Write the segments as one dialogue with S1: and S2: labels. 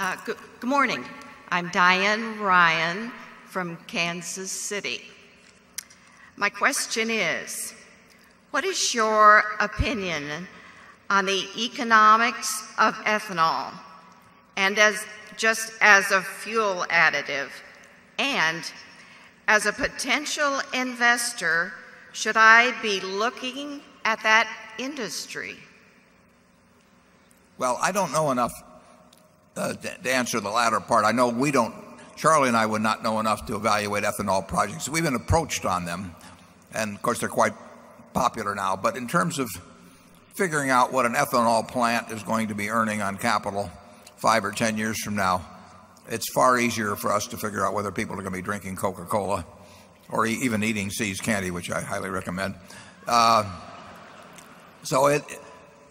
S1: Uh, good morning. I'm Diane Ryan from Kansas City. My question is, what is your opinion on the economics of ethanol and as just as a fuel additive? And as a potential investor, should I be looking at that industry?
S2: Well, I don't know enough Uh, to answer the latter part. I know we don't Charlie and I would not know enough to evaluate ethanol projects. We've been approached on them and of course they're quite popular now. But in terms of figuring out what an ethanol plant is going to be earning on capital 5 or 10 years from now, it's far easier for us to figure out whether people are going to be drinking Coca Cola or even eating See's candy, which I highly recommend. Uh, so it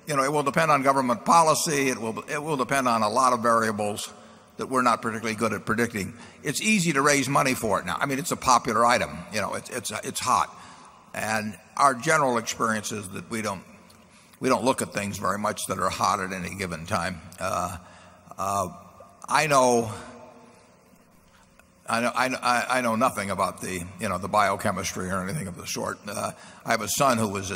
S2: will depend on government policy. It will it will depend on a lot of variables that we're not particularly good at predicting. It's easy to raise money for it now. I mean, it's a popular item. You know, it's it's, it's hot. And our general experience is that we don't we don't look at things very much that are hot at any given time. Uh, uh, I know I know, I, I know nothing about the you know, the biochemistry or anything of the sort. Uh, I have a son who was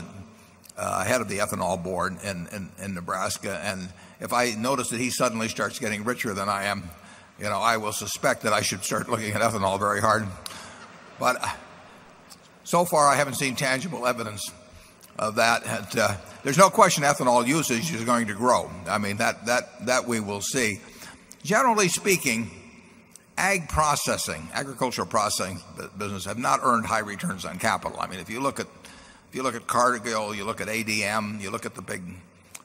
S2: Uh, head of the ethanol board in Nebraska. And if I notice that he suddenly starts getting richer than I am, you know, I will suspect that I should start looking at ethanol very hard. But uh, so far, I haven't seen tangible evidence of that. And uh, There's no question ethanol usage is going to grow. I mean, that, that, that we will see. Generally speaking, ag processing, agricultural processing business have not earned high returns on capital. I mean, if you look at Cargill, you look at Cardigal, you look at ADM, you look at the big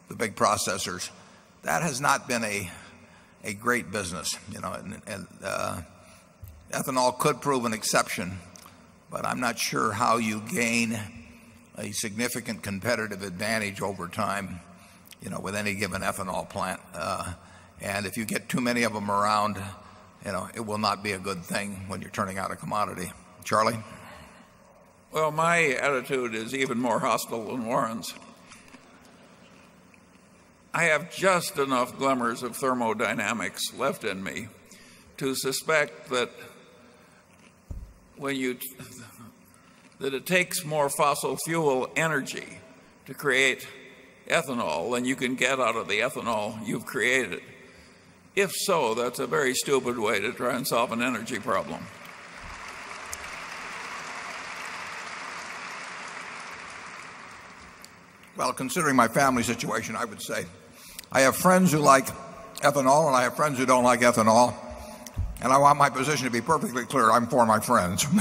S2: the big processors, that has not been a a great business. You know, And uh, ethanol could prove an exception, but I'm not sure how you gain a significant competitive advantage over time you know, with any given ethanol plant. Uh, and if you get too many of them around, you know, it will not be a good thing when you're turning out a commodity. Charlie?
S3: Well, my attitude is even more hostile than Warren's. I have just enough glimmers of thermodynamics left in me to suspect that when you that it takes more fossil fuel energy to create ethanol than you can get out of the ethanol you've created. If so, that's a very stupid way to try and solve an energy problem.
S2: Well, considering my family situation, I would say I have friends who like ethanol and I have friends who don't like ethanol. And I want my position to be perfectly clear. I'm for my friends.